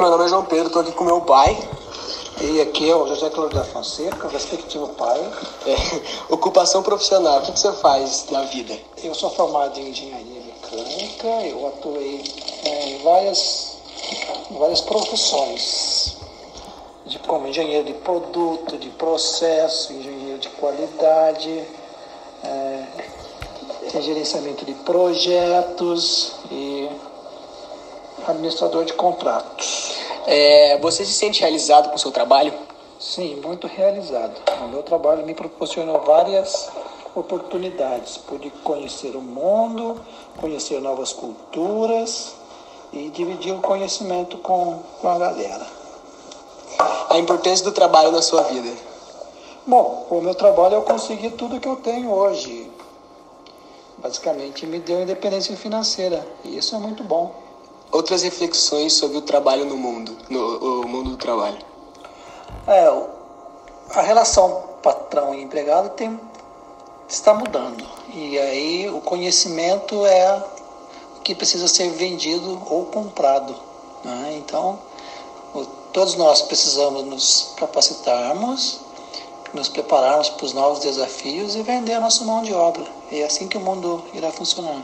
Meu nome é João Pedro, estou aqui com meu pai. E aqui é o José Cláudio da Fonseca, respectivo pai. É, ocupação profissional, o que, que você faz na vida? Eu sou formado em engenharia mecânica, eu atuei é, em várias, várias profissões, de, como engenheiro de produto, de processo, engenheiro de qualidade, é, gerenciamento de projetos administrador de contratos. É, você se sente realizado com o seu trabalho? Sim, muito realizado. O meu trabalho me proporcionou várias oportunidades. Pude conhecer o mundo, conhecer novas culturas e dividir o conhecimento com, com a galera. A importância do trabalho na sua vida? Bom, o meu trabalho eu consegui tudo que eu tenho hoje. Basicamente me deu independência financeira e isso é muito bom outras reflexões sobre o trabalho no mundo, no mundo do trabalho. É, a relação patrão e empregado tem, está mudando. E aí o conhecimento é o que precisa ser vendido ou comprado. Né? Então, todos nós precisamos nos capacitarmos, nos prepararmos para os novos desafios e vender a nossa mão de obra. E é assim que o mundo irá funcionar.